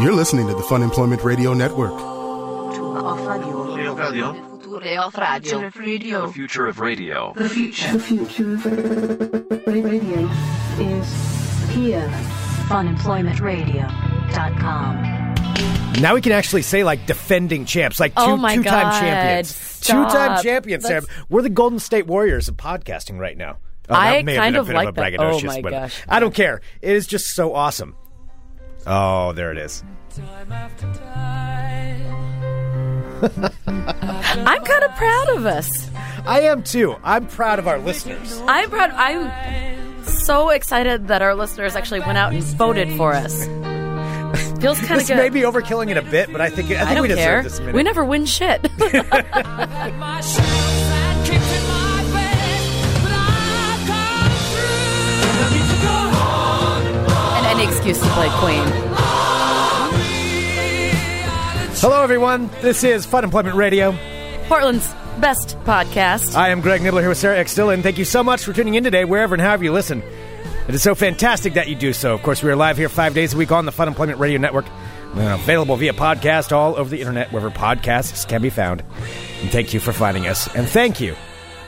You're listening to the Funemployment Radio Network. The future of radio. The future. The future of radio is here. Funemploymentradio.com. Now we can actually say like defending champs, like two Oh my two-time God, champions, stop. two-time champions. Sam. We're the Golden State Warriors of podcasting right now. Oh, I that may have kind of like that. Oh my gosh. I don't care. It is just so awesome. Oh, there it is. I'm kind of proud of us. I am too. I'm proud of our listeners. I'm proud. I'm so excited that our listeners actually went out and voted for us. Feels kind of This good. may be overkilling it a bit, but I think I think I don't we deserve care. this minute. We never win shit. any excuse to play Queen. Hello, everyone. This is Funemployment Radio. Portland's best podcast. I am Greg Nibler here with Sarah X. Dillon. Thank you so much for tuning in today, wherever and however you listen. It is so fantastic that you do so. Of course, we are live here five days a week on the Funemployment Radio Network. We're available via podcast all over the internet, wherever podcasts can be found. And thank you for finding us. And thank you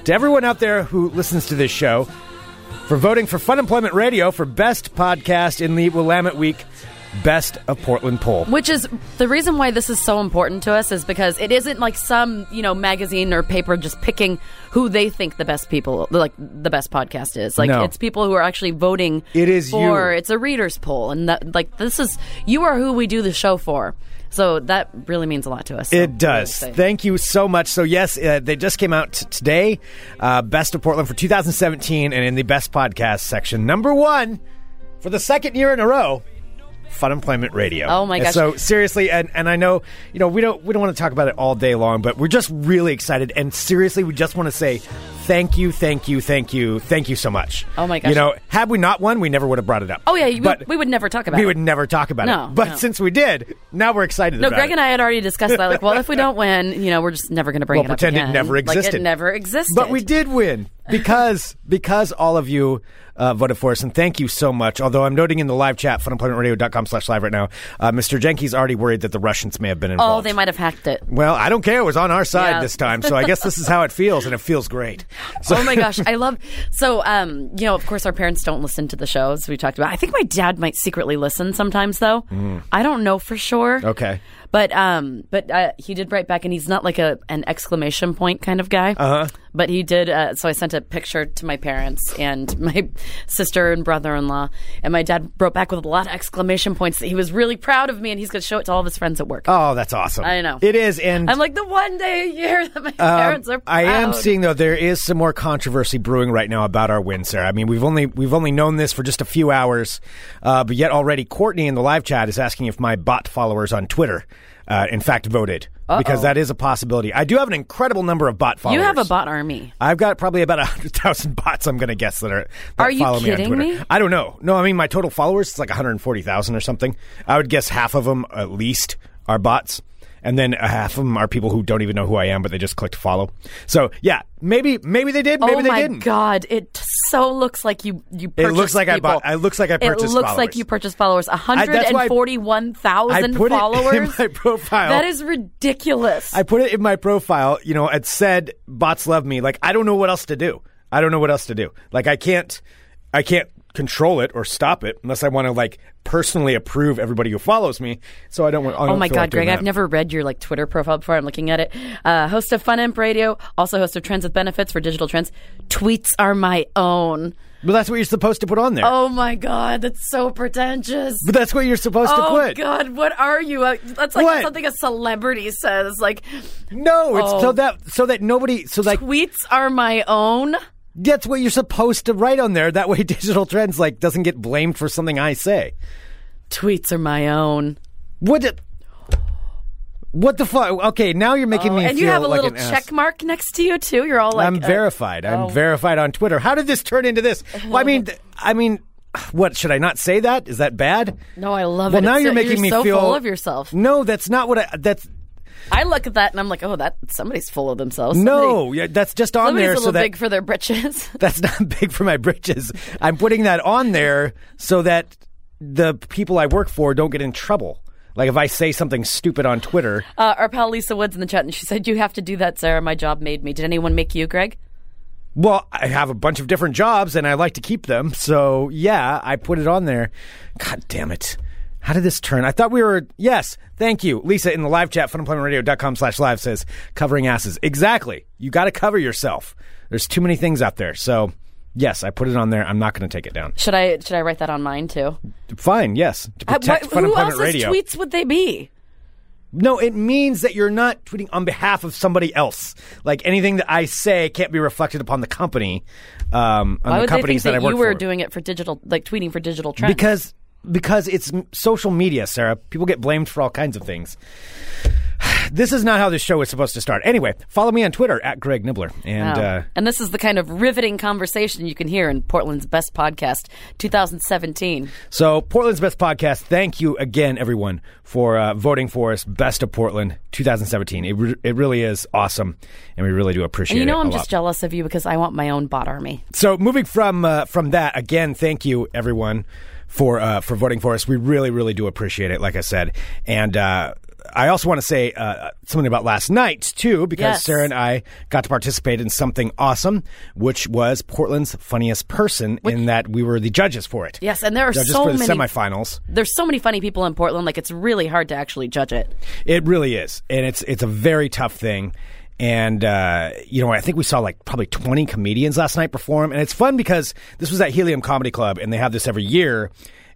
to everyone out there who listens to this show for voting for Funemployment Radio for Best Podcast in the Willamette Week Best of Portland poll. Which is the reason why this is so important to us is because it isn't like some, you know, magazine or paper just picking who they think the best people, like the best podcast is. Like No. it's people who are actually voting. It is for. you. It's a readers poll, and that like this is you are who we do the show for. So that really means a lot to us. So It does. really. Thank you so much. So yes, uh, they just came out t- today. Uh, Best of Portland for 2017, and in the Best Podcast section, number one for the second year in a row. Funemployment Radio. Oh, my And gosh. So seriously, and, and I know you know we don't we don't want to talk about it all day long, but we're just really excited. And seriously, we just want to say thank you, thank you, thank you, thank you so much. Oh, my gosh. You know, had we not won, we never would have brought it up. Oh yeah, you, but we would never talk about it. we it. would never talk about No, it. But no. since we did, now we're excited. No, Greg it. and I had already discussed that. Like, well, if we don't win, you know, we're just never going to bring Well, it up pretend it again. never Like, existed. it never existed. But we did win because because all of you uh, voted for us, and thank you so much. Although I'm noting in the live chat, funemploymentradio.com slash live right now, uh, Mr. Jenke's already worried that the Russians may have been involved. Oh, they might have hacked it. Well, I don't care. It was on our side Yeah. this time, so I guess this is how it feels, and it feels great. So, oh my gosh, I love. So, um, you know, of course, our parents don't listen to the shows we talked about. I think my dad might secretly listen sometimes, though. I don't know for sure. Mm. Okay. But um, but uh, he did write back, and he's not like a an exclamation point kind of guy. Uh Uh-huh. huh. But he did. Uh, so I sent a picture to my parents and my sister and brother in law, and my dad wrote back with a lot of exclamation points that he was really proud of me, and he's going to show it to all of his friends at work. Oh, that's awesome. I know. It is, and I'm like the one day a year that my Um, parents are. Proud. I am seeing though there is some more controversy brewing right now about our win, Sarah. I mean, we've only we've only known this for just a few hours, uh, but yet already Courtney in the live chat is asking if my bot followers on Twitter, uh, in fact, voted because that is a possibility. I do have an incredible number of bot followers. You have a bot army. I've got probably about a hundred thousand bots. I'm going to guess that are that Are you follow me on kidding Twitter. me? I don't know. No, I mean my total followers is like 140,000 or something. I would guess half of them at least are bots, and then a half of them are people who don't even know who I am, but they just clicked follow. So yeah, maybe maybe they did, maybe oh they my didn't. god! It so looks like you you. It looks like I bought- it looks like I purchased It looks followers. like you purchased followers. One hundred that's why I- and forty-one thousand put followers. it in my profile. That is ridiculous. I put it in my profile. You know, it said bots love me. Like I don't know what else to do. I don't know what else to do. Like I can't, I can't control it or stop it unless I want to like personally approve everybody who follows me. So I don't want. I Oh don't my God, like Greg! I've never read your like Twitter profile before. I'm looking at it. Uh, host of FunEmp Radio, also host of Trends with Benefits for Digital Trends. Tweets are my own. But that's what you're supposed to put on there. Oh my God, that's so pretentious. But that's what you're supposed to put. Oh. God, what are you? Uh, That's like What? something a celebrity says. Like No, it's Oh. so that so that nobody so like tweets are my own. That's what you're supposed to write on there. That way, digital trends like doesn't get blamed for something I say. Tweets are my own. What? The, what the fuck? Okay, now you're making Oh, me and you have a like little an ass. check mark next to you too. You're all like, I'm uh, verified. I'm oh. verified on Twitter. How did this turn into this? Well, I mean, I mean, what should I not say that? Is that bad? No, I love Well, it. now It's you're so- making me so feel full of yourself. No, that's not what I. That's I look at that and I'm like, oh, that somebody's full of themselves. no. Yeah, that's just on somebody's there a so little that big for their britches. that's not big for my britches. I'm putting that on there so that the people I work for don't get in trouble. Like if I say something stupid on Twitter, Uh, our pal Lisa Woods in the chat, and she said, "You have to do that, Sarah. My job made me." Did anyone make you, Greg? well, I have a bunch of different jobs and I like to keep them. So yeah, I put it on there. God damn it. How did this turn? I thought we were, yes, thank you. Lisa in the live chat, funemploymentradio.com slash live says, covering asses. Exactly. You got to cover yourself. There's too many things out there. So yes, I put it on there. I'm not going to take it down. Should I should I write that on mine too? Fine, yes. To Uh, protect what- Fun who Employment else's Radio. tweets would they be? No, it means that you're not tweeting on behalf of somebody else. Like anything that I say can't be reflected upon the company, um, on Why the would they think companies that, that I work you were for. doing it for digital, like tweeting for digital trends? because because it's social media, Sarah. People get blamed for all kinds of things. This is not how this show is supposed to start. Anyway, follow me on Twitter at Greg Nibler. And Wow. uh, and this is the kind of riveting conversation you can hear in Portland's best podcast, 2017. so, Portland's Best Podcast, thank you again, everyone, for uh, voting for us Best of Portland 2017. It, re- it really is awesome, and we really do appreciate And you know, it. I'm just lot. jealous of you because I want my own bot army. So moving from uh, from that again, thank you everyone for uh, for voting for us. We really really do appreciate it. Like I said, and. Uh, I also want to say uh, something about last night too, because Yes. Sarah and I got to participate in something awesome, which was Portland's funniest person. in that we were the judges for it. Yes, and there are judges so for the many semifinals. There's so many funny people in Portland. Like it's really hard to actually judge it. It really is, and it's it's a very tough thing. And uh, you know, I think we saw like probably twenty comedians last night perform, and it's fun because this was at Helium Comedy Club, and they have this every year.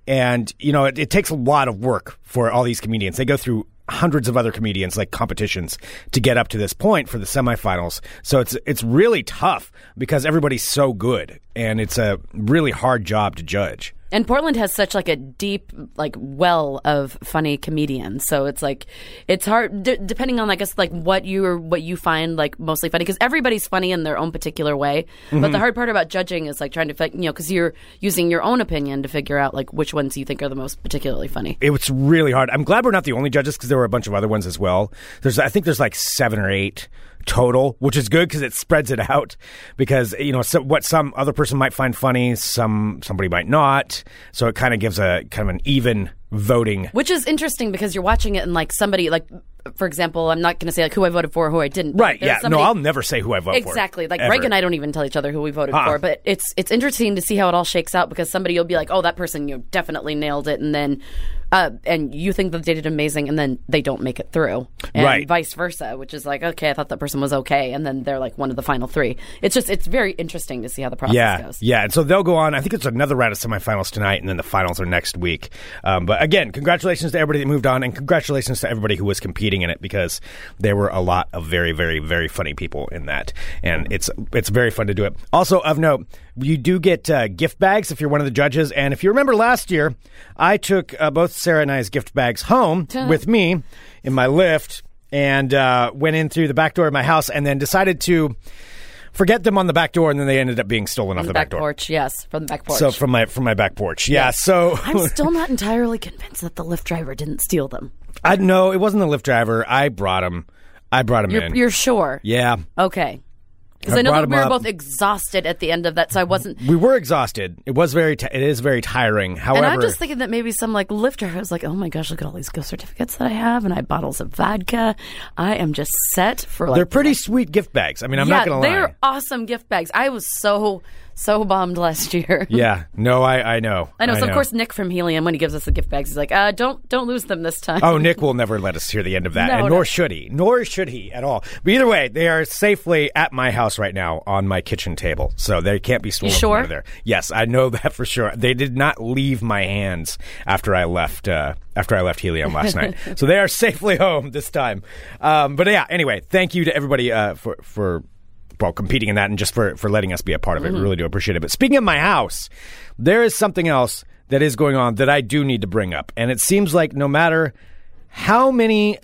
And you know, it, it takes a lot of work for all these comedians. They go through hundreds of other comedians like competitions to get up to this point for the semifinals. So it's it's really tough because everybody's so good, and it's a really hard job to judge. And Portland has such like a deep like well of funny comedians, so it's like it's hard d- depending on I guess like what you or what you find like mostly funny because everybody's funny in their own particular way. But Mm-hmm. the hard part about judging is like trying to you know because you're using your own opinion to figure out like which ones you think are the most particularly funny. it was really hard. I'm glad we're not the only judges because there were a bunch of other ones as well. There's, I think there's like seven or eight total, which is good because it spreads it out. Because you know, so what some other person might find funny, some somebody might not. So it kind of gives a kind of an even voting. Which is interesting because you're watching it and like somebody like for example, I'm not going to say like who I voted for, or who I didn't. Right? Yeah. somebody- no, I'll never say who I vote for. Exactly. Like ever. Greg and I don't even tell each other who we voted Uh-uh. for, but it's it's interesting to see how it all shakes out because somebody will be like, "Oh, that person you know, definitely nailed it," and then uh, and you think that they did amazing, and then they don't make it through, and Right. vice versa, which is like, okay, I thought that person was okay, and then they're like one of the final three. It's just it's very interesting to see how the process Yeah, goes. yeah, and so they'll go on. I think it's another round of semifinals tonight, and then the finals are next week. Um, but again, congratulations to everybody that moved on, and congratulations to everybody who was competing in it because there were a lot of very, very, very funny people in that, and it's it's very fun to do it. Also, of note, you do get uh, gift bags if you're one of the judges, and if you remember last year, I took uh, both Sarah and I's gift bags home with me in my Lyft. And uh, went in through the back door of my house, and then decided to forget them on the back door, and then they ended up being stolen off the the back, back door. porch, yes, from the back porch. So from my from my back porch, yeah. So I'm still not entirely convinced that the Lyft driver didn't steal them. I no, it wasn't the Lyft driver. I brought him. I brought him You're, in. you're sure? yeah, Okay. Because I I, know brought that him we were up. both exhausted at the end of that, so I wasn't. we were exhausted. It was very. T- it is very tiring. However, And I'm just thinking that maybe some like lifter was like, oh my gosh, look at all these gift certificates that I have, and I have bottles of vodka. I am just set for like. they're pretty sweet gift bags. I mean, I'm yeah, not gonna lie. they're awesome gift bags. I was so so bummed last year. Yeah, no, I I know. I know. So of course Nick from Helium, when he gives us the gift bags, he's like, uh, don't don't lose them this time. Oh, Nick will never let us hear the end of that, No, and no. nor should he. Nor should he at all. But either way, they are safely at my house right now on my kitchen table, so they can't be stolen sure? from there. Yes, I know that for sure. They did not leave my hands after I left. Uh, after I left Helium last night, so they are safely home this time. Um, but yeah, anyway, thank you to everybody uh, for for well, competing in that and just for, for letting us be a part of it. We really do appreciate it. But speaking of my house, there is something else that is going on that I do need to bring up. And it seems like no matter how many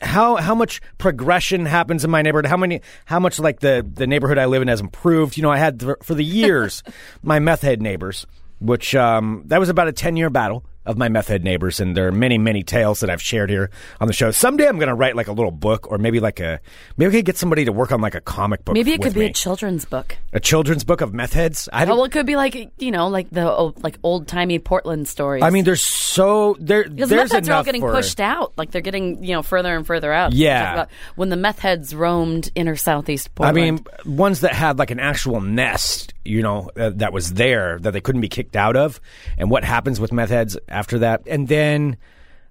how how much progression happens in my neighborhood how many how much like the the neighborhood i live in has improved you know i had th- for the years my meth head neighbors which um that was about a 10 year battle of my meth head neighbors, and there are many, many tales that I've shared here on the show. Someday I'm going to write like a little book, or maybe like a maybe I could get somebody to work on like a comic book. Maybe it could be me. a children's book. a children's book of meth heads. I don't. well, it could be like you know, like the oh, like old timey Portland stories. I mean, there's so there. because there's meth heads are all getting for, pushed out. Like they're getting you know further and further out. Yeah. When the meth heads roamed inner southeast Portland. I mean, ones that had like an actual nest, you know, uh, that was there that they couldn't be kicked out of, and what happens with meth heads after that, and then.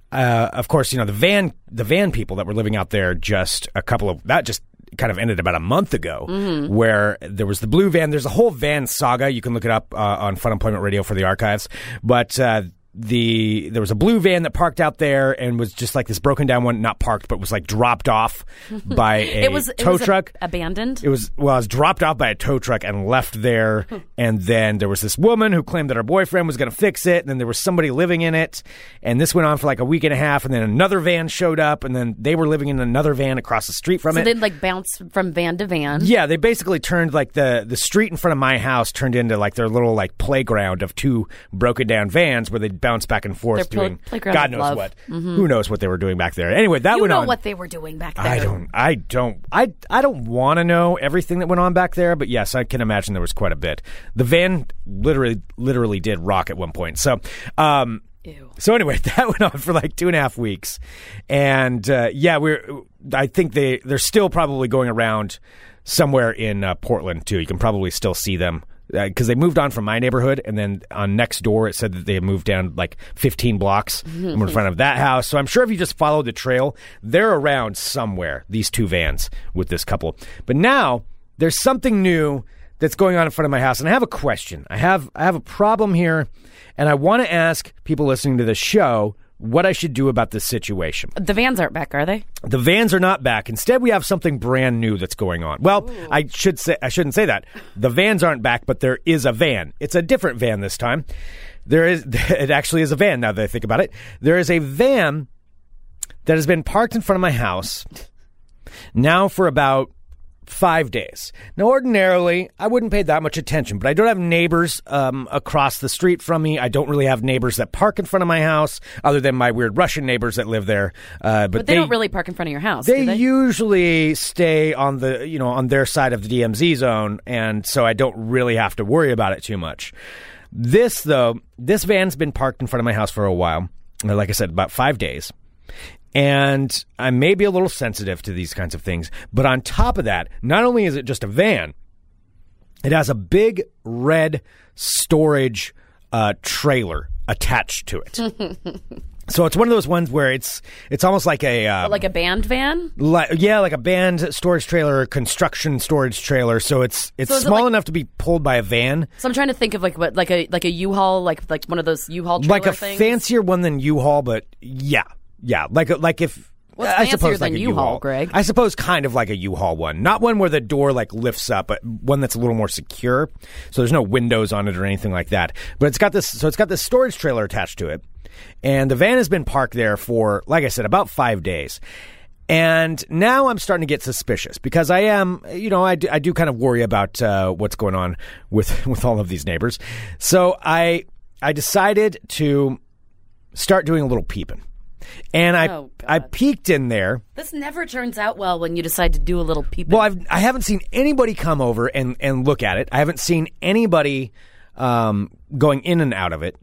Uh, of course, you know the van the van people that were living out there just a couple of that just kind of ended about a month ago, Mm-hmm. where there was the blue van. There's a whole van saga. You can look it up uh, on Funemployment Radio for the archives. But uh, the there was a blue van that parked out there and was just like this broken down one, not parked, but was like dropped off by a it was it tow was a- truck. abandoned. It was well, I was dropped off by a tow truck and left there. Hmm. and then there was this woman who claimed that her boyfriend was going to fix it. And then there was somebody living in it. And this went on for like a week and a half. And then another van showed up. And then they were living in another van across the street from so it. So they'd like bounce from van to van. yeah, they basically turned like the the street in front of my house turned into like their little like playground of two broken down vans where they'd bounce back and forth Their pl- doing playground God knows love. what. Who knows what they were doing back there? Anyway, that you went know on. what they were doing back there. I don't. I don't. I. I don't want to know everything that went on back there. But yes, I can imagine there was quite a bit. The van literally, literally did rock at one point. So, um, Ew. so anyway, that went on for like two and a half weeks, and uh, yeah, we're. I think they they're still probably going around somewhere in uh, Portland too. You can probably still see them. Uh, because they moved on from my neighborhood, and then on next door it said that they had moved down like 15 blocks were in front of that house. So I'm sure if you just follow the trail, they're around somewhere. These two vans with this couple. But now there's something new that's going on in front of my house, and I have a question. I have I have a problem here, and I want to ask people listening to the show what I should do about this situation. The vans aren't back, are they? The vans are not back. Instead, we have something brand new that's going on. Well, I should say I shouldn't say that. The vans aren't back, but there is a van. It's a different van this time. There is it actually is a van now that I think about it. There is a van that has been parked in front of my house now for about five days. Now, ordinarily, I wouldn't pay that much attention, but I don't have neighbors um, across the street from me. I don't really have neighbors that park in front of my house, other than my weird Russian neighbors that live there. Uh, but, But they, don't really park in front of your house. they, they? usually stay on the you know on their side of the DMZ zone, and so I don't really have to worry about it too much. This though, this van's been parked in front of my house for a while. Like I said, about five days. And I may be a little sensitive to these kinds of things. But on top of that, not only is it just a van, it has a big red storage uh, trailer attached to it. so it's one of those ones where it's it's almost like a uh, like a band van. like yeah, like a band storage trailer, construction storage trailer. So it's it's So is it small like- enough to be pulled by a van, So I'm trying to think of like what like a like a U-Haul like like one of those U-Haul like a things. fancier one than U-Haul, but yeah, yeah, like like if. What's I fancier suppose than like a U-Haul, Greg? I suppose kind of like a U-Haul one, not one where the door like lifts up, but one that's a little more secure. So there's no windows on it or anything like that. But it's got this, so it's got this storage trailer attached to it, and the van has been parked there for, like I said, about five days. And now I'm starting to get suspicious because I am, you know, I do, I do kind of worry about uh, what's going on with with all of these neighbors. So I I decided to start doing a little peeping, and I Oh, I peeked in there. This never turns out well when you decide to do a little peeping. Well, I've I haven't seen anybody come over and and look at it. I haven't seen anybody um, going in and out of it.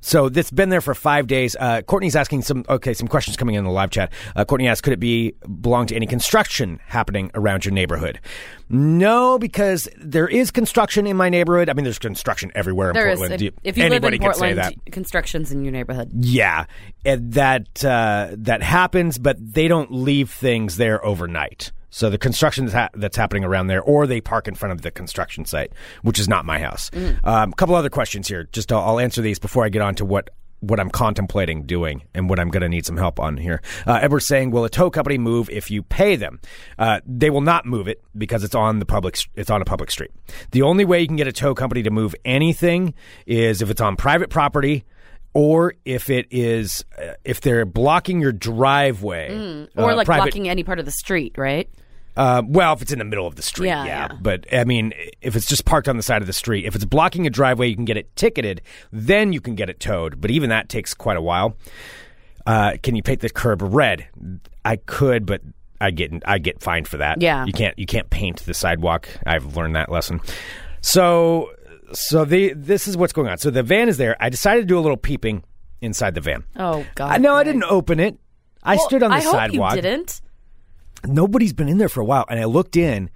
So this been there for five days. Uh, Courtney's asking some okay, some questions coming in the live chat. Uh, Courtney asks, could it be belong to any construction happening around your neighborhood? No, because there is construction in my neighborhood. I mean, there's construction everywhere in there is. Portland. If, if you live Anybody in could say Portland, that. construction's in your neighborhood. Yeah, and that uh, that happens, but they don't leave things there overnight. So the construction that's, ha- that's happening around there, or they park in front of the construction site, which is not my house. A couple other questions here. Just I'll, I'll answer these before I get on to what what I'm contemplating doing and what I'm going to need some help on here. Uh, Edward's saying, "Will a tow company move if you pay them?" Uh, they will not move it because it's on the public. It's on a public street. The only way you can get a tow company to move anything is if it's on private property or if it is uh, if they're blocking your driveway Or uh, like private- blocking any part of the street, right? Uh, well, if it's in the middle of the street, Yeah, yeah. yeah. But I mean, if it's just parked on the side of the street, if it's blocking a driveway, you can get it ticketed. Then you can get it towed. But even that takes quite a while. Uh, can you paint the curb red? I could, but I get I get fined for that. Yeah. you can't you can't paint the sidewalk. I've learned that lesson. So so the this is what's going on. So the van is there. I decided to do a little peeping inside the van. Oh God. I no, I didn't open it. I Well, stood on the I hope sidewalk. You didn't. Nobody's been in there for a while, and I looked in.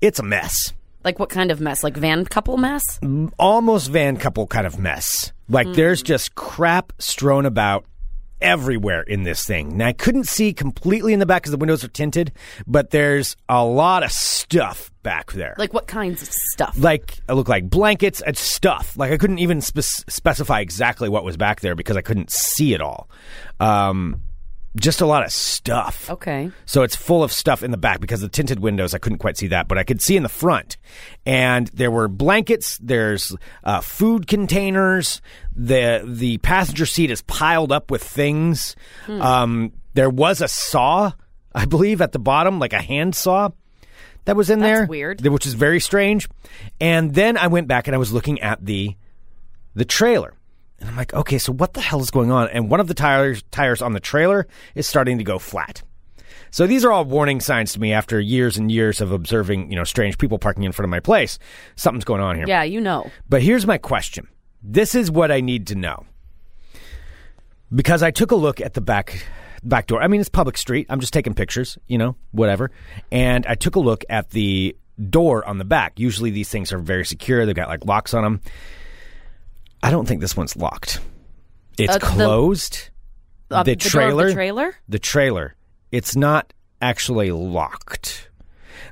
It's a mess. Like what kind of mess? Like van couple mess? almost van couple kind of mess. Like Hmm. there's just crap strewn about everywhere in this thing. Now I couldn't see completely in the back because the windows are tinted, but there's a lot of stuff back there. Like what kinds of stuff? like it looked like blankets and stuff. Like I couldn't even spe- specify exactly what was back there because I couldn't see it all. Um, just a lot of stuff. Okay. So it's full of stuff in the back because the tinted windows, I couldn't quite see that, but I could see in the front. And there were blankets, there's uh, food containers, the the passenger seat is piled up with things. Um, there was a saw, I believe, at the bottom, like a hand saw that was in That's there. weird. Which is very strange. And then I went back and I was looking at the the trailer. And I'm like, okay, so what the hell is going on? And one of the tires tires on the trailer is starting to go flat. So these are all warning signs to me after years and years of observing, you know, strange people parking in front of my place. Something's going on here. Yeah, you know. But here's my question. This is what I need to know. Because I took a look at the back back door. I mean, it's public street. I'm just taking pictures, you know, whatever. And I took a look at the door on the back. Usually these things are very secure. They've got like locks on them. I don't think this one's locked. It's Uh, the- closed. Uh, the of trailer the trailer? the trailer it's not actually locked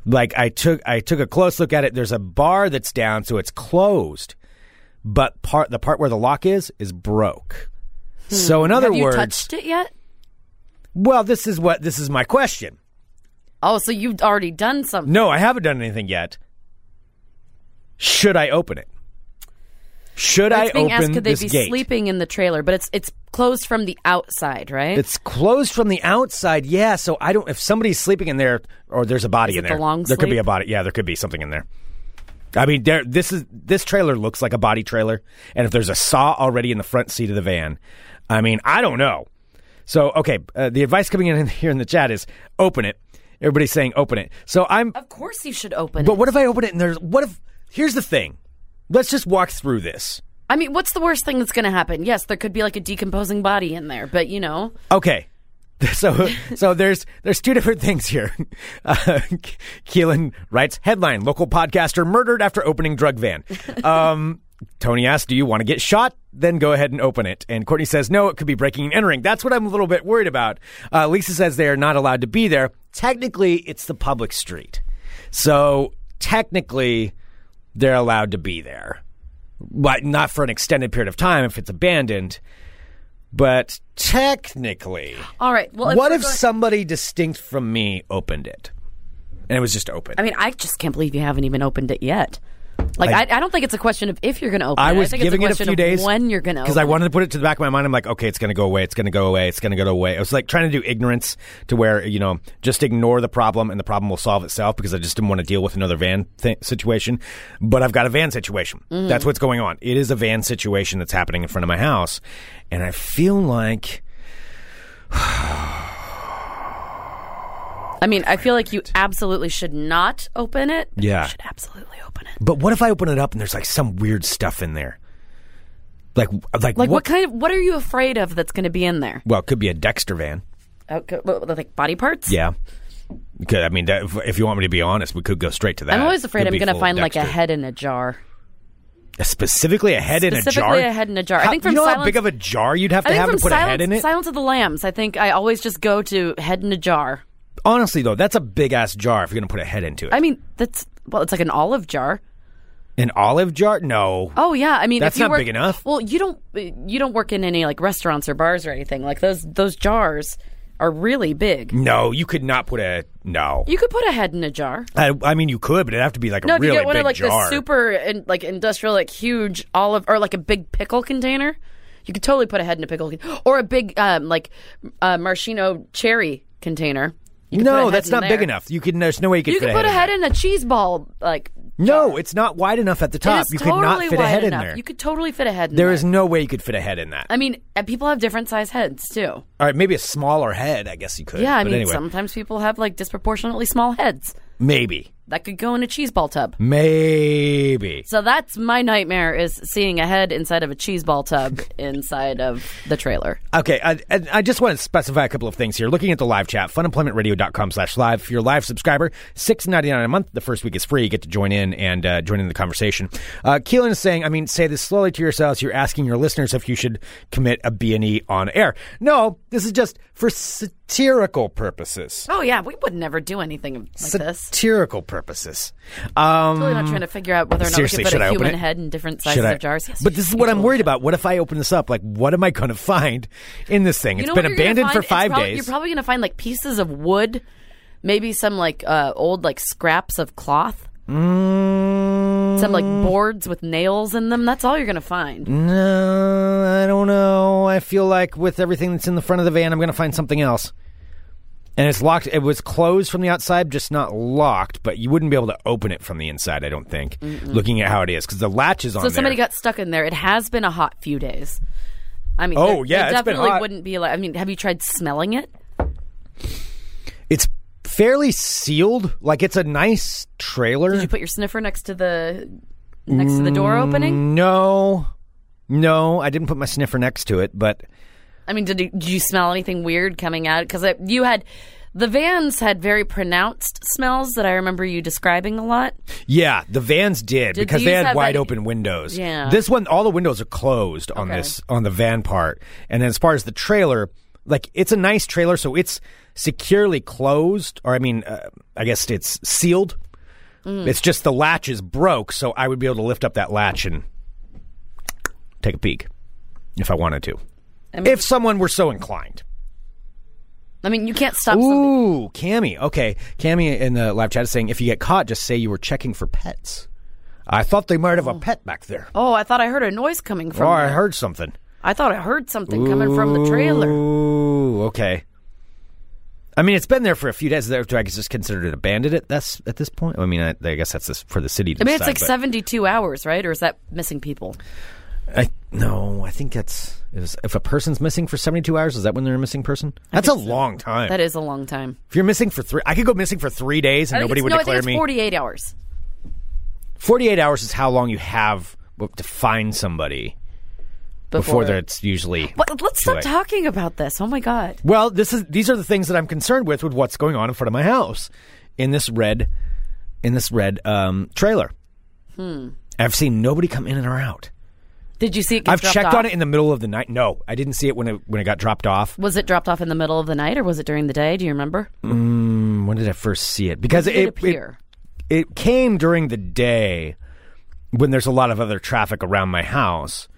like i took i took a close look at it there's a bar that's down so it's closed but part the part where the lock is is broke so in other Hmm. Have you words touched it yet? well this is what this is my question Oh, so you've already done something. no i haven't done anything yet should i open it should i being open asked could they this be gate sleeping in the trailer, but it's it's closed from the outside, right? It's closed from the outside, yeah. So I don't. If somebody's sleeping in there, or there's a body Is in it there, the long there could be sleep? a body. Yeah, there could be something in there. I mean, there. This is this trailer looks like a body trailer, and if there's a saw already in the front seat of the van, I mean, I don't know. So okay, uh, the advice coming in here in the chat is open it. Everybody's saying open it. So I'm. of course you should open it. But it. what if I open it and there's what if? Here's the thing. Let's just walk through this. I mean, what's the worst thing that's going to happen? Yes, there could be like a decomposing body in there, but you know, Okay. So, so there's there's two different things here. Uh, Keelan writes headline: Local podcaster murdered after opening drug van. Um, Tony asks, "Do you want to get shot? Then go ahead and open it." And Courtney says, "No, it could be breaking and entering." That's what I'm a little bit worried about. Uh, Lisa says they are not allowed to be there. Technically, it's the public street, so technically they're allowed to be there, but not for an extended period of time if it's abandoned. But technically, all right. Well, what if going- somebody distinct from me opened it? And it was just open. I mean, I just can't believe you haven't even opened it yet. Like, I, I don't think it's a question of if you're going to open I it. was I think giving it it's a a few question days of when you're going to because I wanted to put it to the back of my mind. I'm like, okay, it's going to go away. It's going to go away. It's going to go away. I was like trying to do ignorance to where you know just ignore the problem and the problem will solve itself because I just didn't want to deal with another van th- situation. But I've got a van situation. Mm-hmm. That's what's going on. It is a van situation that's happening in front of my house, and I feel like I mean, I feel like you absolutely should not open it. but Yeah. You should absolutely open it. But what if I open it up and there's like some weird stuff in there? Like, like, Like, what, kind of, what are you afraid of that's going to be in there? Well, it could be a Dexter van. Oh, okay, what, like body parts? Yeah. Could- I mean, that, if, if you want me to be honest, we could go straight to that. I'm always afraid Could I'm be going to full of find like a Dexter. head in a jar. Specifically, a head in a jar. Specifically a head in a jar. I How- think from you know how Silence- big of a jar you'd have I to think have from to put Silence, a head in it. Silence of the Lambs, I think I always just go to head in a jar. Honestly, though, that's a big ass jar if you're going to put a head into it. I mean, that's well, it's like an olive jar. An olive jar? No. Oh yeah, I mean, That's if you not work, big enough. Well, you don't you don't work in any like restaurants or bars or anything. Like those those jars are really big. No, you could not put a. No. You could put a head in a jar. I, I mean, you could, but it'd have to be like a No, if really you get one big of like jar. the super in, like industrial like huge olive or like a big pickle container, you could totally put a head in a pickle or a big um, like uh, maraschino cherry container. You could put a no, that's not big enough. You can. There's no way you could You fit could a put a head in. in a cheese ball, like. No, it's not wide enough at the top. You totally could not fit a head enough. in there. You could totally fit a head in There there. is no way you could fit a head in that. I mean, people have different size heads too. All right, maybe a smaller head. I guess you could. Yeah, I mean, anyway, sometimes people have like disproportionately small heads maybe, that could go in a cheese ball tub. maybe. So that's my nightmare: is seeing a head inside of a cheese ball tub inside of the trailer. Okay, I, I just want to specify a couple of things here. Looking at the live chat, funemploymentradio.com slash live. If you're a live subscriber, six ninety nine a month. The first week is free. You get to join in and uh, join in the conversation. Uh, Keelan is saying, I mean, say this slowly to yourselves. You're asking your listeners if you should commit a B&E on air. No, this is just for satirical purposes. Oh yeah, we would never do anything like this. Satirical purposes. Um, Totally not trying to figure out whether or not we should put I a open human it? head in different sizes should I? of jars. Yes, but this is should. what I'm worried about. What if I open this up? Like, what am I going to find in this thing? You It's been what you're gonna abandoned find? for It's five prob- days. You're probably going to find like pieces of wood, maybe some like uh, old like scraps of cloth, Mm, some like boards with nails in them. That's all you're going to find. No, I don't know. I feel like with everything that's in the front of the van, I'm going to find something else. And it's locked. It was closed from the outside, just not locked. But you wouldn't be able to open it from the inside. I don't think. Looking at how it is, because the latch is on. So somebody there. got stuck in there. It has been a hot few days. I mean, Oh, yeah, there it's been definitely hot. wouldn't be like. I mean, have you tried smelling it? It's fairly sealed. Like it's a nice trailer. Did you put your sniffer next to the next to the door mm, opening? no, no, I didn't put my sniffer next to it, but I mean, did you, did you smell anything weird coming out? Because you had the vans had very pronounced smells that I remember you describing a lot. Yeah, the vans did, Did because they had wide any- open windows. Yeah. This one, all the windows are closed on Okay. this on the van part, and as far as the trailer, like it's a nice trailer, so it's securely closed, or I mean, uh, I guess it's sealed. Mm. It's just the latch is broke, so I would be able to lift up that latch and take a peek if I wanted to, I mean, if someone were so inclined. I mean, you can't stop. Ooh, Cammy. Okay, Cammy in the live chat is saying if you get caught, just say you were checking for pets. I thought they might have a pet back there. Oh, I thought I heard a noise coming from. Oh, I heard something. I thought I heard something coming from the trailer. Ooh, okay. I mean, it's been there for a few days. Do I just consider it abandoned at this at this point? I mean, I, I guess that's this, for the city. To I mean, it's like but 72 hours, right? Or is that missing people? I, no, I think that's if a person's missing for seventy two hours. Is that when they're a missing person? That's a long time. That is a long time. if you're missing for three, I could go missing for three days and nobody would no, declare me. 48 hours. Forty eight hours is how long you have to find somebody before, Before, it's usually. Let's stop late. talking about this. Oh my god. Well, this is these are the things that I'm concerned with with what's going on in front of my house in this red in this red um, trailer. Hmm. I've seen nobody come in and or out. Did you see it? Get I've checked off? on it in the middle of the night. No, I didn't see it when it when it got dropped off. Was it dropped off in the middle of the night or was it during the day? Do you remember? Mm, when did I first see it? Because it, it appear? it it came during the day when there's a lot of other traffic around my house.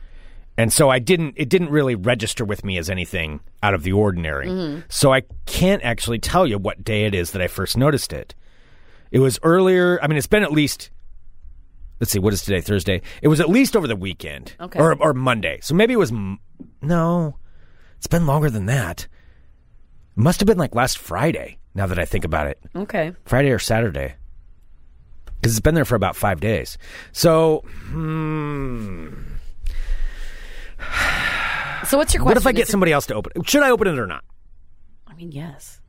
And so I didn't it didn't really register with me as anything out of the ordinary. Mm-hmm. So I can't actually tell you what day it is that I first noticed it. It was earlier, I mean it's been at least Let's see, what is today? Thursday. It was at least over the weekend. Okay. Or or Monday. So maybe it was no. It's been longer than that. It must have been like last Friday, now that I think about it. Okay. Friday or Saturday. Because it's been there for about five days. So, hmm, So what's your question? what if I get Is somebody else to open it? Should I open it or not? I mean, yes.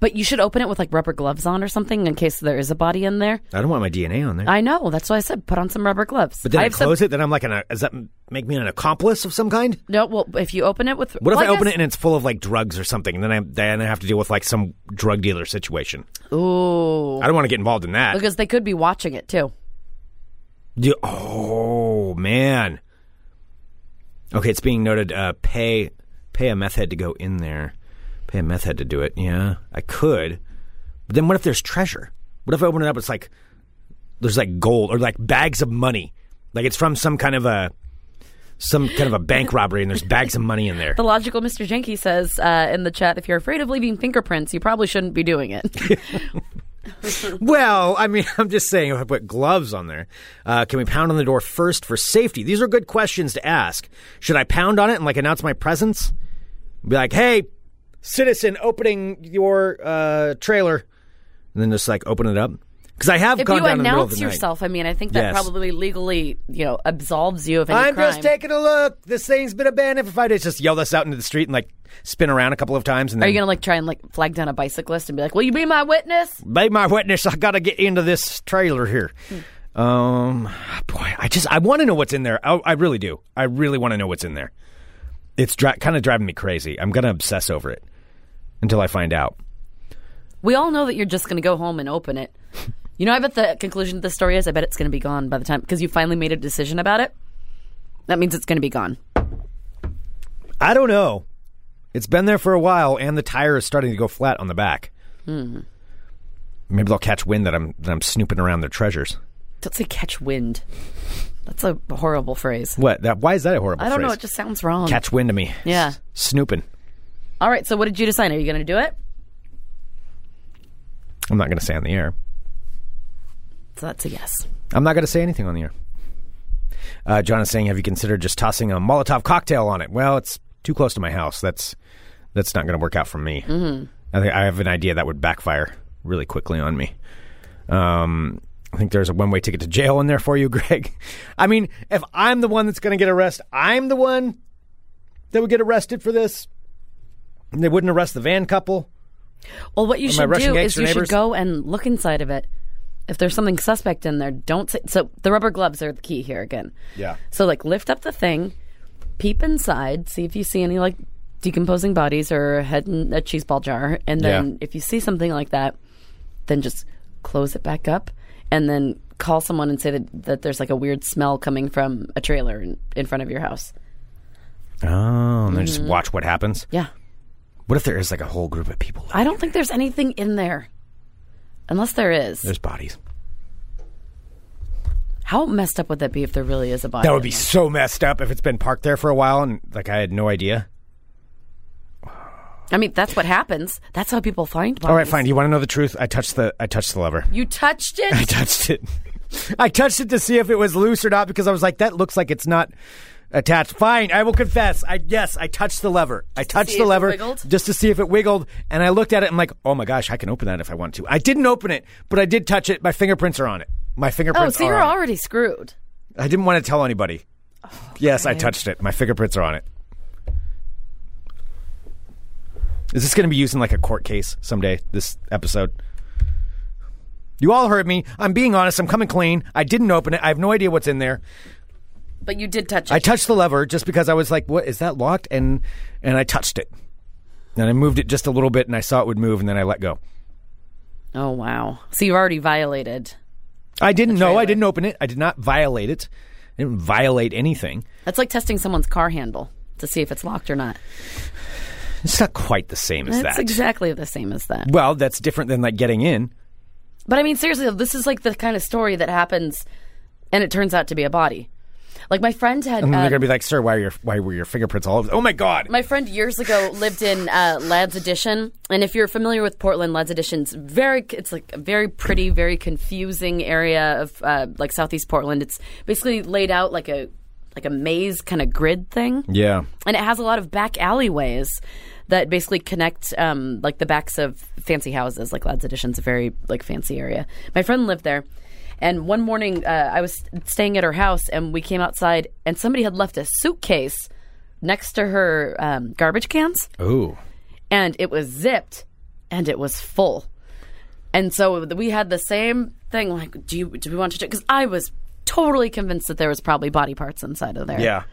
But you should open it with like rubber gloves on or something in case there is a body in there. I don't want my DNA on there. I know. That's why I said put on some rubber gloves. but then I, have some- close it, then I'm like, an, does that make me an accomplice of some kind? No, well, if you open it with What if well, I, open guess- it and it's full of like drugs or something, and then I then I have to deal with like some drug dealer situation? Ooh, I don't want to get involved in that. because they could be watching it too. Do- oh man. Okay, it's being noted. Uh, pay pay a meth head to go in there. Pay a meth head to do it. Yeah, I could. But then what if there's treasure? What if I open it up? It's like there's like gold or like bags of money. Like it's from some kind of a some kind of a bank robbery, and there's bags of money in there. The logical Mr. Jenke says uh, in the chat, if you're afraid of leaving fingerprints, you probably shouldn't be doing it. Well, I mean, I'm just saying, if I put gloves on there, uh, can we pound on the door first for safety? These are good questions to ask. Should I pound on it and like announce my presence? Be like, hey, citizen opening your uh, trailer and then just like open it up? Because I have If gone you down in the middle of announce the night. yourself, I mean, I think that Yes. probably legally, you know, absolves you of any I'm crime. just taking a look. This thing's been abandoned for five days. Just yell this out into the street and like spin around a couple of times. And Are then, you gonna like try and like flag down a bicyclist and be like, "Will you be my witness?" be my witness. I got to get into this trailer here. Um, boy, I just I want to know what's in there. I, I really do. I really want to know what's in there. It's dri- kind of driving me crazy. I'm gonna obsess over it until I find out. We all know that you're just gonna go home and open it. You know, I bet the conclusion of the story is, I bet it's gonna be gone by the time because you finally made a decision about it. That means it's gonna be gone. I don't know. It's been there for a while, and the tire is starting to go flat on the back. Hmm. Maybe they'll catch wind that I'm that I'm snooping around their treasures. Don't say catch wind. That's a horrible phrase. What? That? Why is that a horrible? I don't know. It just sounds wrong. catch wind of me. Yeah. S- snooping. All right. So, what did you decide? Are you gonna do it? I'm not going to say on the air. So that's a yes. I'm not going to say anything on the air. Uh, John is saying, "Have you considered just tossing a Molotov cocktail on it?" Well, it's too close to my house. That's that's not going to work out for me. Mm-hmm. I think I have an idea that would backfire really quickly on me. Um, I think there's a one-way ticket to jail in there for you, Greg. I mean, if I'm the one that's going to get arrested, I'm the one that would get arrested for this. And they wouldn't arrest the van couple. Well, what you should do is you neighbors? should go and look inside of it. If there's something suspect in there, don't say. So the rubber gloves are the key here again. Yeah. So like lift up the thing, peep inside, see if you see any like decomposing bodies or a head in a cheese ball jar, and then Yeah. if you see something like that, then just close it back up, and then call someone and say that, that there's like a weird smell coming from a trailer in, in front of your house. Oh, and then just Mm-hmm. watch what happens. Yeah. What if there is like a whole group of people? I don't think there's anything in there. Unless there is. There's bodies. How messed up would that be if there really is a body? That would be so messed up if it's been parked there for a while and like I had no idea. I mean, that's what happens. That's how people find bodies. All right, fine. You want to know the truth? I touched the I touched the lever. You touched it? I touched it. I touched it to see if it was loose or not because I was like, that looks like it's not attached. Fine, I will confess. I yes, I touched the lever. I touched the lever just to see if it wiggled, and I looked at it. and I'm like, oh my gosh, I can open that if I want to. I didn't open it, but I did touch it. My fingerprints are on it. My fingerprints are. oh, fingerprints. so are you're on it. already screwed. I didn't want to tell anybody. Yes, I touched it. My fingerprints are on it. Is this going to be used in like a court case someday? This episode. You all heard me. I'm being honest. I'm coming clean. I didn't open it. I have no idea what's in there. But you did touch it. I touched the lever just because I was like, "What is that locked?" and and I touched it. And I moved it just a little bit, and I saw it would move, and then I let go. oh, wow. So you've already violated. I didn't know. I didn't open it. I did not violate it. I didn't violate anything. That's like testing someone's car handle to see if it's locked or not. It's not quite the same as That's that. exactly the same as that. well, that's different than like getting in. But I mean, seriously, this is like the kind of story that happens and it turns out to be a body. Like my friend had. And they're um, gonna be like, "Sir, why are your why were your fingerprints all over?" Oh my god! My friend years ago lived in uh, Ladd's Addition, and if you're familiar with Portland, Ladd's Addition's very. It's like a very pretty, very confusing area of uh, like Southeast Portland. It's basically laid out like a like a maze kind of grid thing, yeah, and it has a lot of back alleyways that basically connect um, like the backs of fancy houses. Like Ladd's Addition's a very like fancy area. My friend lived there. And one morning, uh, I was staying at her house, and we came outside, and somebody had left a suitcase next to her um, garbage cans, ooh, and it was zipped, and it was full. And so we had the same thing. Like, do you do we want to check? Because I was totally convinced that there was probably body parts inside of there. yeah.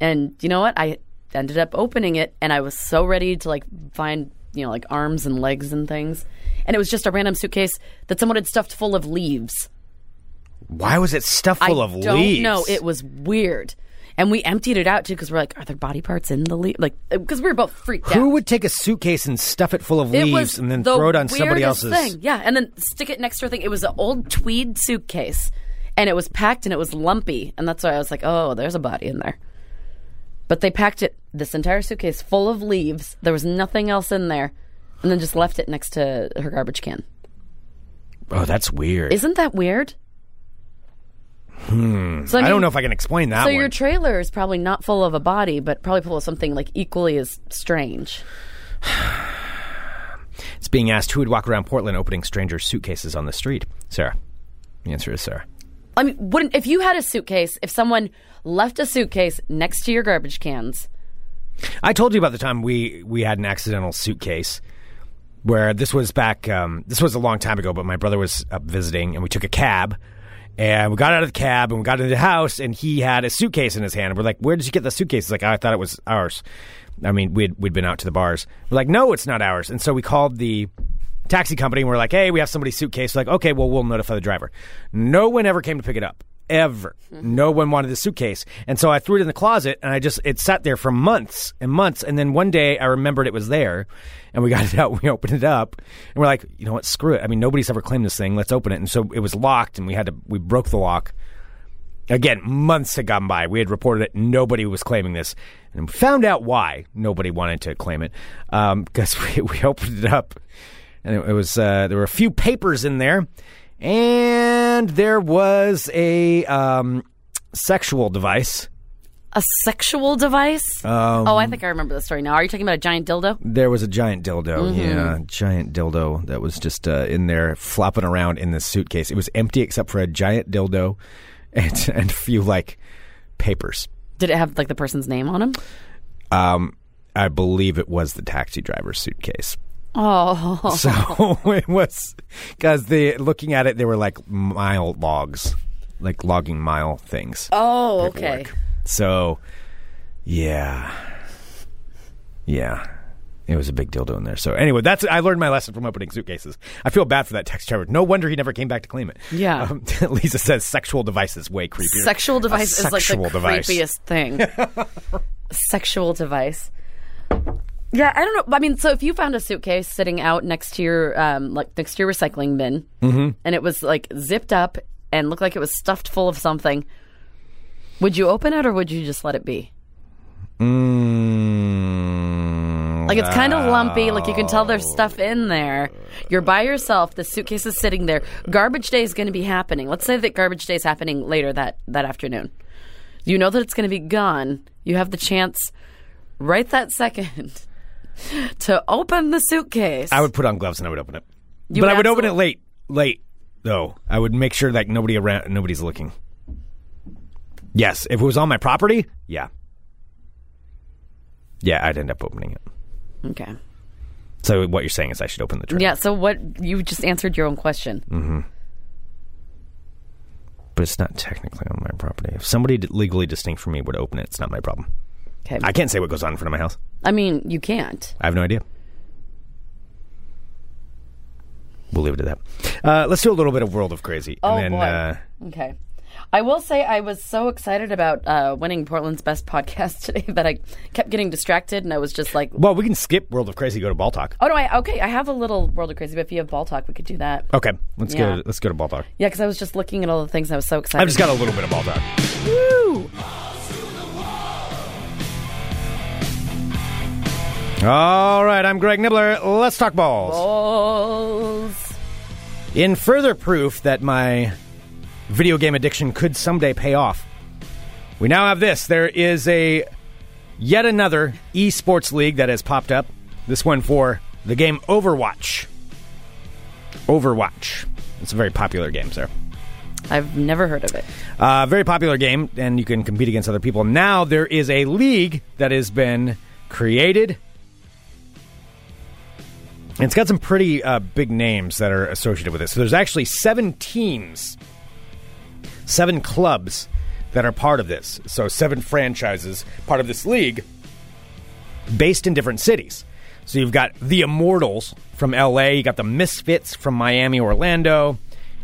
And you know what? I ended up opening it, and I was so ready to like find you know like arms and legs and things. And it was just a random suitcase that someone had stuffed full of leaves. Why was it stuffed full I of don't leaves? know. It was weird. And we emptied it out too because we're like, are there body parts in the leaf? Like, uh, because we were both freaked out. Who would take a suitcase and stuff it full of it leaves and then the throw it on somebody weirdest else's? thing. Yeah, and then stick it next to a thing. It was an old tweed suitcase, and it was packed and it was lumpy, and that's why I was like, oh, there's a body in there. But they packed it, this entire suitcase full of leaves. There was nothing else in there, and then just left it next to her garbage can. Oh, that's weird. Isn't that weird? Hmm. So, I, mean, don't know if I can explain that So one. your trailer is probably not full of a body, but probably full of something like equally as strange. It's being asked who would walk around Portland opening strangers' suitcases on the street. Sarah. The answer is Sarah. I mean, wouldn't if you had a suitcase, if someone left a suitcase next to your garbage cans, I told you about the time we we had an accidental suitcase where this was back. Um, this was a long time ago, but my brother was up visiting, and we took a cab. And we got out of the cab and we got into the house, and he had a suitcase in his hand. We're like, "Where did you get the suitcase?" He's like, "I thought it was ours." I mean, we'd we'd been out to the bars. We're like, "No, it's not ours." And so we called the taxi company. and We're like, "Hey, we have somebody's suitcase." Like, okay, well, we'll notify the driver. No one ever came to pick it up. Ever. No one wanted the suitcase. And so I threw it in the closet and I just, it sat there for months and months. And then one day I remembered it was there and we got it out. We opened it up and we're like, you know what? Screw it. I mean, nobody's ever claimed this thing. Let's open it. And so it was locked and we had to, we broke the lock. Again, months had gone by. We had reported it. Nobody was claiming this. And found out why nobody wanted to claim it. Um, because we, we opened it up and it, it was, uh, there were a few papers in there and there was a um, sexual device. a sexual device. oh, I think I remember the story now. Are you talking about a giant dildo? There was a giant dildo, Mm-hmm. yeah, giant dildo that was just uh, in there flopping around in this suitcase. It was empty except for a giant dildo and, and a few like papers. Did it have like the person's name on him? Um, I believe it was the taxi driver's suitcase. Oh, So it was because they looking at it, they were like mile logs, like logging mile things. oh, okay. paperwork. So, yeah, yeah, it was a big dildo in there. So anyway, that's I learned my lesson from opening suitcases. I feel bad for that text driver. No wonder he never came back to claim it. Yeah. Um, Lisa says sexual device is way creepier. Sexual device is like the device. creepiest thing. Sexual device. Yeah, I don't know. I mean, so if you found a suitcase sitting out next to your um, like next to your recycling bin, Mm-hmm. and it was like zipped up and looked like it was stuffed full of something, would you open it or would you just let it be? Mm, Like it's kind of lumpy. Like you can tell there's stuff in there. You're by yourself. The suitcase is sitting there. Garbage day is going to be happening. Let's say that garbage day is happening later that that afternoon. You know that it's going to be gone. You have the chance right that second to open the suitcase. I would put on gloves and I would open it, You but would I would open it absolutely- late. Late though, I would make sure that nobody around, nobody's looking. Yes, if it was on my property, yeah, yeah, I'd end up opening it. okay. So what you're saying is I should open the trunk. Yeah. So what you just answered your own question. Mm-hmm. But it's not technically on my property. If somebody d- legally distinct from me would open it, it's not my problem. Okay. I can't say what goes on in front of my house. I mean, you can't. I have no idea. We'll leave it at that. Uh, let's do a little bit of World of Crazy. Oh and then, boy. Uh, okay. I will say I was so excited about uh, winning Portland's best podcast today that I kept getting distracted and I was just like, well, we can skip World of Crazy, go to Ball Talk. "Oh no, I okay, I have a little world of crazy, but if you have ball talk, we could do that." Okay, let's Yeah. go. Let's go to Ball Talk. Yeah, because I was just looking at all the things and I was so excited. I've just got a little bit of Ball Talk. Woo! All right, I'm Greg Nibler. Let's talk balls. Balls. In further proof that my video game addiction could someday pay off, we now have this. There is a yet another esports league that has popped up. This one for the game Overwatch. Overwatch. It's a very popular game, sir. I've never heard of it. Uh, very popular game, and you can compete against other people. Now there is a league that has been created. And it's got some pretty uh, big names that are associated with it. So there's actually seven teams, seven clubs that are part of this. So seven franchises part of this league based in different cities. So you've got the Immortals from LA, you got the Misfits from Miami, Orlando,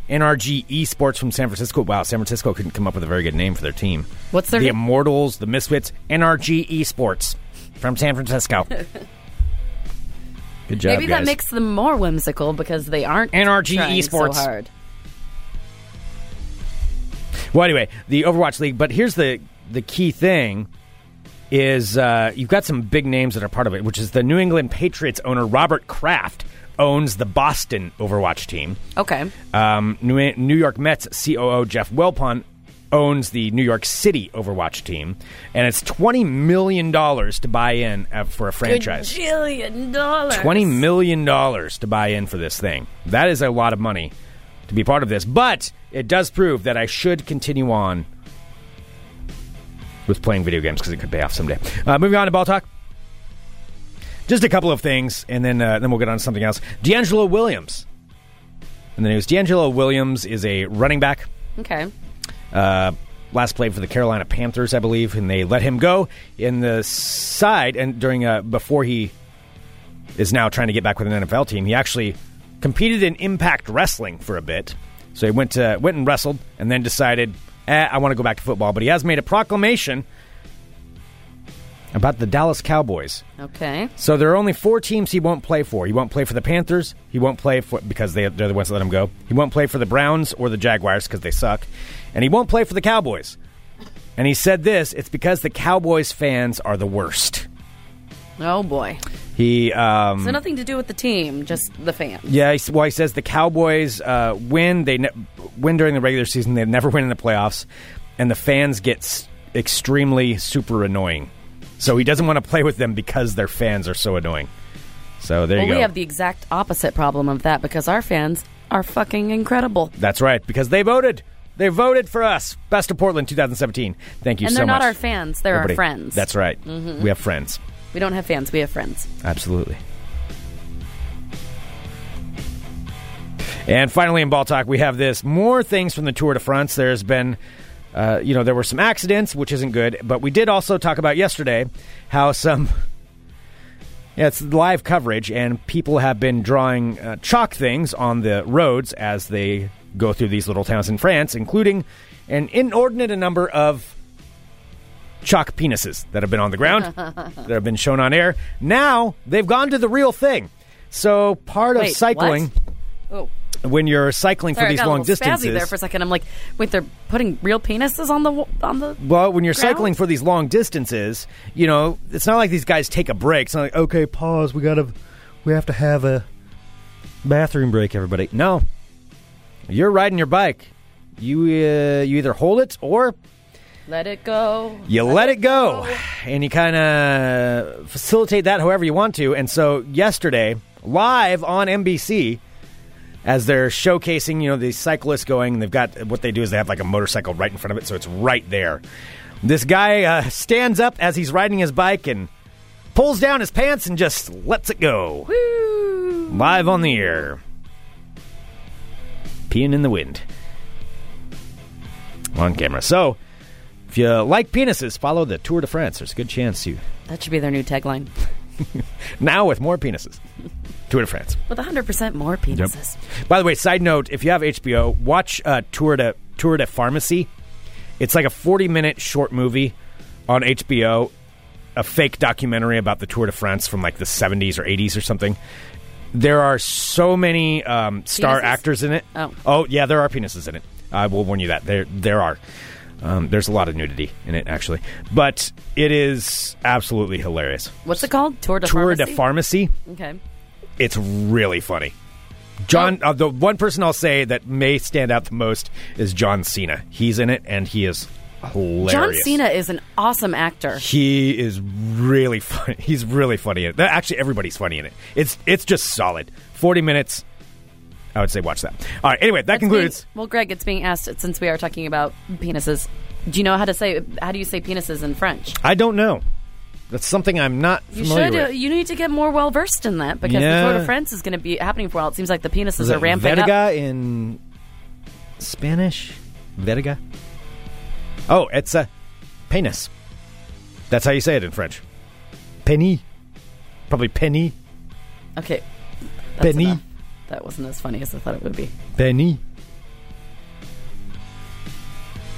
NRG Esports from San Francisco. Wow, San Francisco couldn't come up with a very good name for their team. What's their The name? Immortals, the Misfits, NRG Esports from San Francisco. Good job, Maybe that guys. makes them more whimsical because they aren't NRG trying Esports. so hard. Well, anyway, the Overwatch League. But here's the the key thing: is uh, you've got some big names that are part of it, which is the New England Patriots owner Robert Kraft owns the Boston Overwatch team. Okay. Um, New, New York Mets COO Jeff Wilpon owns the New York City Overwatch team, and it's twenty million dollars to buy in uh, for a franchise. Gajillion dollars. Twenty million dollars to buy in for this thing. That is a lot of money to be part of this, but it does prove that I should continue on with playing video games because it could pay off someday. Uh, moving on to ball talk. Just a couple of things, and then uh, then we'll get on to something else. DeAngelo Williams. And the news: DeAngelo Williams is a running back. Okay. Uh, last played for the Carolina Panthers, I believe, and they let him go in the side. And during uh, before he is now trying to get back with an NFL team, he actually competed in Impact Wrestling for a bit. So he went to went and wrestled, and then decided, eh, I want to go back to football. But he has made a proclamation about the Dallas Cowboys. Okay. So there are only four teams he won't play for. He won't play for the Panthers. He won't play for because they, they're the ones that let him go. He won't play for the Browns or the Jaguars because they suck, and he won't play for the Cowboys. And he said this: it's because the Cowboys fans are the worst. Oh boy. He um, So nothing to do with the team, just the fans. yeah. He, well, he says the Cowboys uh, win. They ne- win during the regular season. They never win in the playoffs, and the fans get s- extremely super annoying. So he doesn't want to play with them because their fans are so annoying. So there Well, you go. we have the exact opposite problem of that because our fans are fucking incredible. That's right, because they voted. They voted for us. Best of Portland 2017. Thank you And so they're not our fans, they're Everybody. our friends. Mm-hmm. That's right. We have friends. we don't have fans, we have friends. Absolutely. And finally, in ball talk, we have this more things from the Tour de France. There's been, uh, you know, there were some accidents, which isn't good, but we did also talk about yesterday how some. Yeah, it's live coverage, and people have been drawing uh, chalk things on the roads as they go through these little towns in France, including an inordinate number of chalk penises that have been on the ground, that have been shown on air. Now they've gone to the real thing. So part of Wait, cycling, Oh, when you're cycling sorry, for these long distances, there for a second. I'm like, wait, they're putting real penises on the on the. Well, when you're ground? cycling for these long distances, you know, it's not like these guys take a break. It's not like, okay, pause. We gotta, we have to have a bathroom break. Everybody, no. You're riding your bike. You uh, you either hold it or Let it go. you let it go, and you kind of facilitate that however you want to. And so yesterday, live on NBC, as they're showcasing, you know, the cyclists going, they've got what they do is they have like a motorcycle right in front of it, so it's right there. This guy uh, stands up as he's riding his bike and pulls down his pants and just lets it go. Woo! Live on the air. Peeing in the wind. On camera. So, if you like penises, follow the Tour de France. There's a good chance you. That should be their new tagline. Now with more penises. Tour de France. With 100% more penises. By the way, side note: if you have HBO, watch uh, Tour de Tour de Pharmacy. It's like a 40 minute short movie on HBO, a fake documentary about the Tour de France from like the 70s or 80s or something. There are so many um, star Penises? actors in it. Oh. yeah, there are penises in it. I will warn you that there there are. Um, there's a lot of nudity in it, actually, but it is absolutely hilarious. What's it called? Tour de Tour Pharmacy? de Pharmacy Okay. it's really funny. John, uh, the one person I'll say that may stand out the most is John Cena. He's in it, and he is hilarious. John Cena is an awesome actor. He is really funny. He's really funny in it. Actually, everybody's funny in it. It's it's just solid. Forty minutes. I would say watch that. All right. Anyway, that It's concludes. being- well, Greg, it's being asked since we are talking about penises. Do you know how to say how do you say penises in French? I don't know. That's something I'm not You should. Uh, you need to get more well versed in that because Yeah. the Tour de France is going to be happening for a while. It seems like the penises Is are ramping verga up. in Spanish? Verga? Oh, it's a penis. That's how you say it in French. Penny. Probably penny. Okay, Penny. enough. That wasn't as funny as I thought it would be. Penny.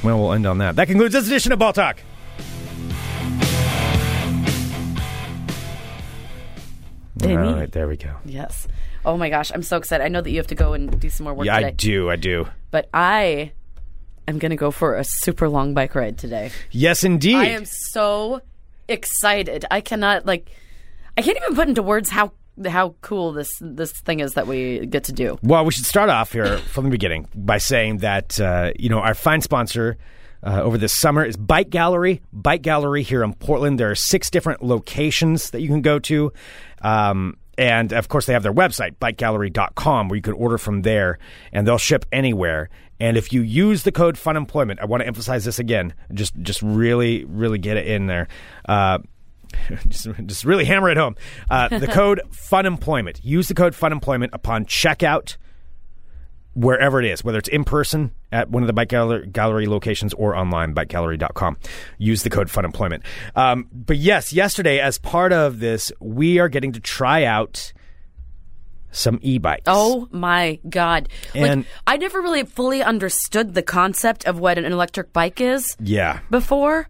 Well, we'll end on that. That concludes this edition of Ball Talk. Penny. All right, there we go. Yes. Oh my gosh, I'm so excited. I know that you have to go and do some more work Yeah, today. I do. I do. But I am going to go for a super long bike ride today. Yes, indeed. I am so excited. I cannot like I can't even put into words how how cool this this thing is that we get to do. Well, we should start off here from the beginning by saying that uh, you know our fine sponsor, uh, over this summer is Bike Gallery. Bike Gallery here in Portland. There are six different locations that you can go to. Um, and of course, they have their website, bikegallery.com, where you can order from there and they'll ship anywhere. And if you use the code FUNEMPLOYMENT, I want to emphasize this again, just, just really, really get it in there. Uh, just, just really hammer it home. Uh, the code FUNEMPLOYMENT. Use the code FUNEMPLOYMENT upon checkout wherever it is, whether it's in person at one of the bike gallery, gallery locations or online, bikegallery.com. Use the code FUNEMPLOYMENT. Um, but yes, yesterday, as part of this, we are getting to try out some e-bikes. Oh my god! And- like I never really fully understood the concept of what an electric bike is Yeah. before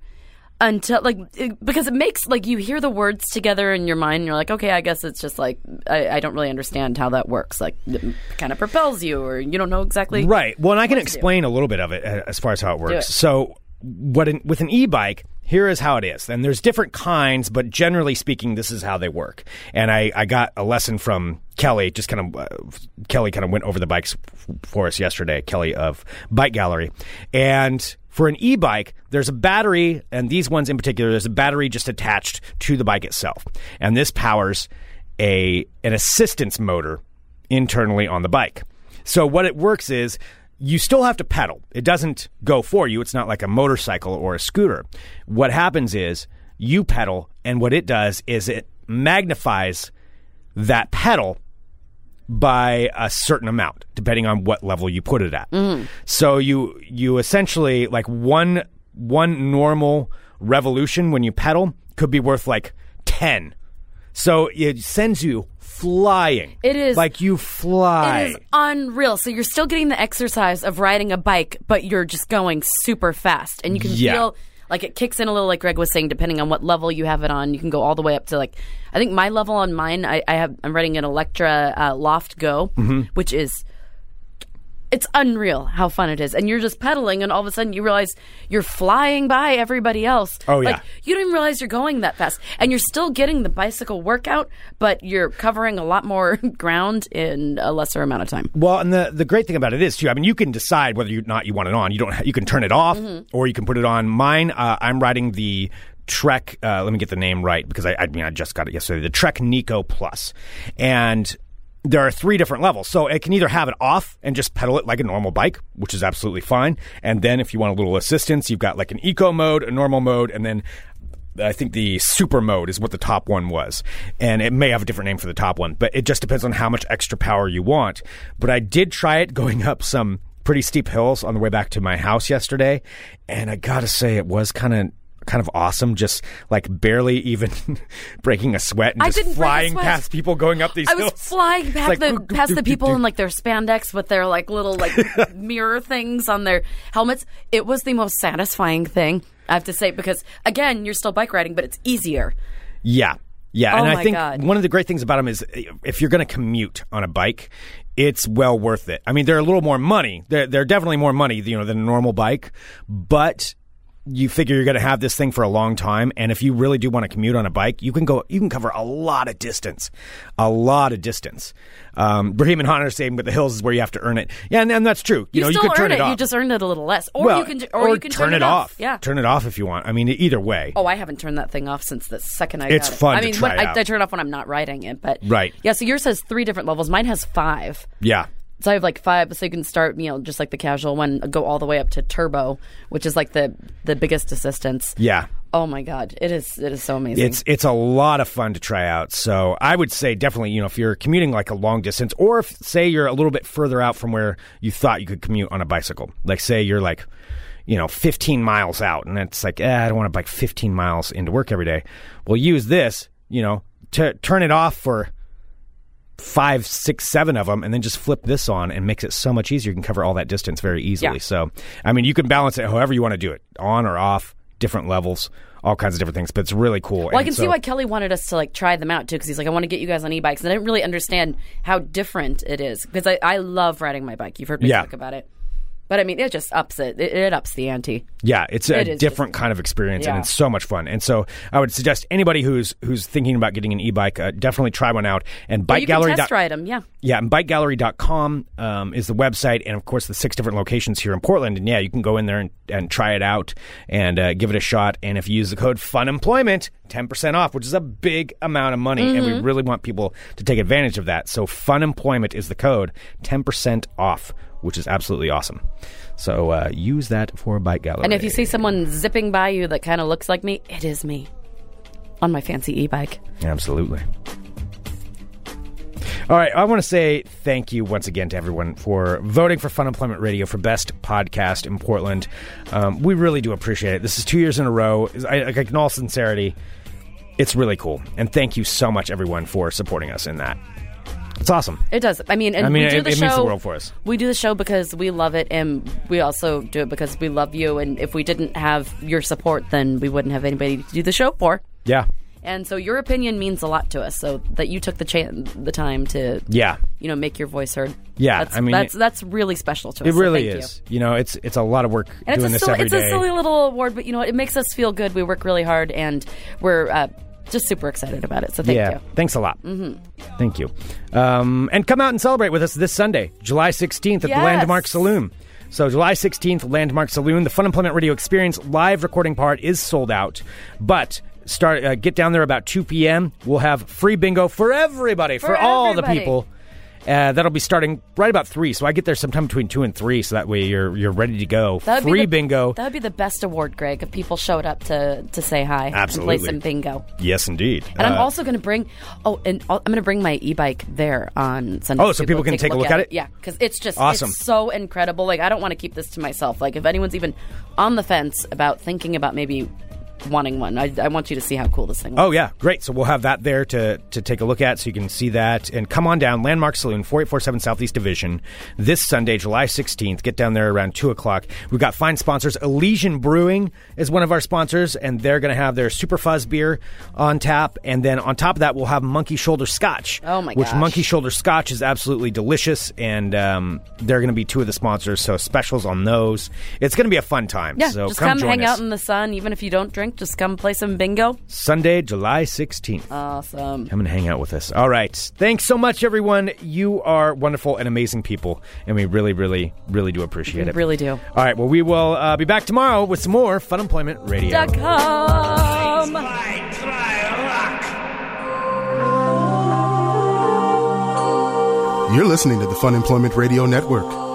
until like it- because it makes like you hear the words together in your mind and you're like okay i guess it's just like i, I don't really understand how that works like it kind of propels you or you don't know exactly Right. Well, and I can what to do. explain a little bit of it uh, as far as how it works. it. So, what in, with an e-bike, here is how it is. And there's different kinds, but generally speaking, this is how they work. And I, I got a lesson from Kelly. Just kind of uh, Kelly kind of went over the bikes for us yesterday. Kelly of Bike Gallery, and for an e-bike, there's a battery, and these ones in particular, there's a battery just attached to the bike itself, and this powers a an assistance motor internally on the bike. So what it works is you still have to pedal. It doesn't go for you. It's not like a motorcycle or a scooter. What happens is you pedal and what it does is it magnifies that pedal by a certain amount depending on what level you put it at. Mm-hmm. So you you essentially like one one normal revolution when you pedal could be worth like 10. So it sends you flying. It is- like you fly. It is unreal. So you're still getting the exercise of riding a bike, but you're just going super fast, and you can Yeah. feel like it kicks in a little. Like Greg was saying, depending on what level you have it on, you can go all the way up to like I think my level on mine. I, I have I'm riding an Electra uh, Loft Go, Mm-hmm. which is it's unreal how fun it is. And you're just pedaling, and all of a sudden you realize you're flying by everybody else. Oh, yeah. Like, you don't even realize you're going that fast. And you're still getting the bicycle workout, but you're covering a lot more ground in a lesser amount of time. Well, and the the great thing about it is too. I mean, you can decide whether or not you want it on. You don't. You can turn it off, Mm-hmm. or you can put it on. Mine, uh, I'm riding the Trek. Uh, let me get the name right because I, I mean I just got it yesterday. The Trek Neko Plus, and there are three different levels. So it can either have it off and just pedal it like a normal bike, which is absolutely fine. And then if you want a little assistance, you've got like an eco mode, a normal mode, and then I think the super mode is what the top one was. And it may have a different name for the top one, but it just depends on how much extra power you want. But I did try it going up some pretty steep hills on the way back to my house yesterday. And I gotta say, it was kind of. Kind of awesome, just like barely even breaking a sweat and I just flying past people going up these I was flying past like, the past the people in like their spandex with their like little like mirror things on their helmets. It was the most satisfying thing I have to say because again, you're still bike riding, but it's easier. Yeah. Yeah, Oh and I think God. one of the great things about them is if you're going to commute on a bike, it's well worth it. I mean, they're a little more money. They're, they're definitely more money, you know, than a normal bike, but you figure you're going to have this thing for a long time, and if you really do want to commute on a bike, you can go, you can cover a lot of distance, a lot of distance. Um, Brahim and Hunter saying, but the hills is where you have to earn it. Yeah, and, and that's true. You, You, know, still you could turn earn it, it. off. You just earned it a little less, or well, you can, or, you can turn, it off. Yeah. turn it off if you want. I mean, either way. Oh, I haven't turned that thing off since the second I It's got it. fun I mean, when, I. I turn it off when I'm not riding it, but Right. Yeah, so yours has three different levels. Mine has five. Yeah. So I have like five, so you can start, you know, just like the casual one, go all the way up to turbo, which is like the the biggest assistance. Yeah. Oh my god, it is it is so amazing. It's it's a lot of fun to try out. So I would say definitely, you know, if you're commuting like a long distance, or if say you're a little bit further out from where you thought you could commute on a bicycle, like say you're like, you know, 15 miles out, and it's like, eh, I don't want to bike 15 miles into work every day. Well, use this, you know, to turn it off for five, six, seven of them, and then just flip this on, and makes it so much easier. You can cover all that distance very easily. Yeah. So, I mean, you can balance it however you want to do it, on or off, different levels, all kinds of different things. But it's really cool. well, I can see why Kelly wanted us to like try them out too, because he's like, I want to get you guys on e-bikes, and I didn't really understand how different it is because I, I love riding my bike. You've heard me Yeah. talk about it. But I mean, it just ups it. It, it ups the ante. Yeah, it's a It different kind of experience, and it's so much fun. And so, I would suggest anybody who's who's thinking about getting an e-bike, uh, definitely try one out. And bike you gallery. can test ride them. Yeah. Yeah, and bikegallery.com um, is the website, and of course, the six different locations here in Portland. And yeah, you can go in there and, and try it out and uh, give it a shot. And if you use the code FUNEMPLOYMENT, 10% off, which is a big amount of money. And we really want people to take advantage of that. So, FUNEMPLOYMENT is the code, 10% off, which is absolutely awesome. So, uh, use that for Bike Gallery. And if you see someone zipping by you that kind of looks like me, it is me on my fancy e-bike. Absolutely. All right, I want to say thank you once again to everyone for voting for Funemployment Radio for best podcast in Portland. Um, we really do appreciate it. This is two years in a row. I, like, in all sincerity, it's really cool, and thank you so much, everyone, for supporting us in that. It's awesome. It does. I mean, and I mean, we do it- the it show. means the world for us. We do the show because we love it, and we also do it because we love you. And if we didn't have your support, then we wouldn't have anybody to do the show for. Yeah, And so your opinion means a lot to us. So that you took the chan the time to, yeah. you know, make your voice heard. Yeah, that's, I mean, that's that's really special to us. It so really thank is. You. know, it's it's a lot of work And doing it's a this silly, it's a silly little award, but you know? It makes us feel good. We work really hard, and we're uh, just super excited about it. So thank yeah, you. thanks a lot. Mm-hmm. Thank you. Um, and come out and celebrate with us this Sunday, July 16th at the Landmark Saloon. So, July 16th, Landmark Saloon. The Funemployment Radio Experience live recording part is sold out, but start uh, get down there about 2 p.m. We'll have free bingo for everybody, for, For all the people. Uh, that'll be starting right about three, so I get there sometime between two and three, so that way you're you're ready to go. That would be Free the- bingo, That would be the best award, Greg, if people showed up to to say hi Absolutely. and play some bingo. yes, indeed. And I'm Uh, also going to bring. Oh, and I'm going to bring my e-bike there on Sunday. Oh, so people can take a look at it? Yeah, because it's just Awesome. It's so incredible. Like I don't want to keep this to myself. Like if anyone's even on the fence about thinking about maybe wanting one, I, I want you to see how cool this thing. Oh yeah, great. So we'll have that there to to take a look at, so you can see that. And come on down, Landmark Saloon, four eight four seven Southeast Division, this Sunday, July sixteenth. Get down there around two o'clock. We've got fine sponsors. Elysian Brewing is one of our sponsors, and they're going to have their Superfuzz beer on tap. And then on top of that, we'll have Monkey Shoulder Scotch. Oh, my Which gosh. Monkey Shoulder Scotch is absolutely delicious, and um, they're going to be two of the sponsors. So specials on those. It's going to be a fun time. Yeah, so just come, come, hang us. out in the sun. Even if you don't drink, just come play some bingo. Sunday, July sixteenth. Awesome. Come and hang out with us. All right. Thanks so much, everyone. You are wonderful and amazing people, and we really, really, really do appreciate We it. really do. All right. Well, we will uh, be back tomorrow with some more Funemployment Radio. Dot com. You're listening to the Funemployment Radio Network.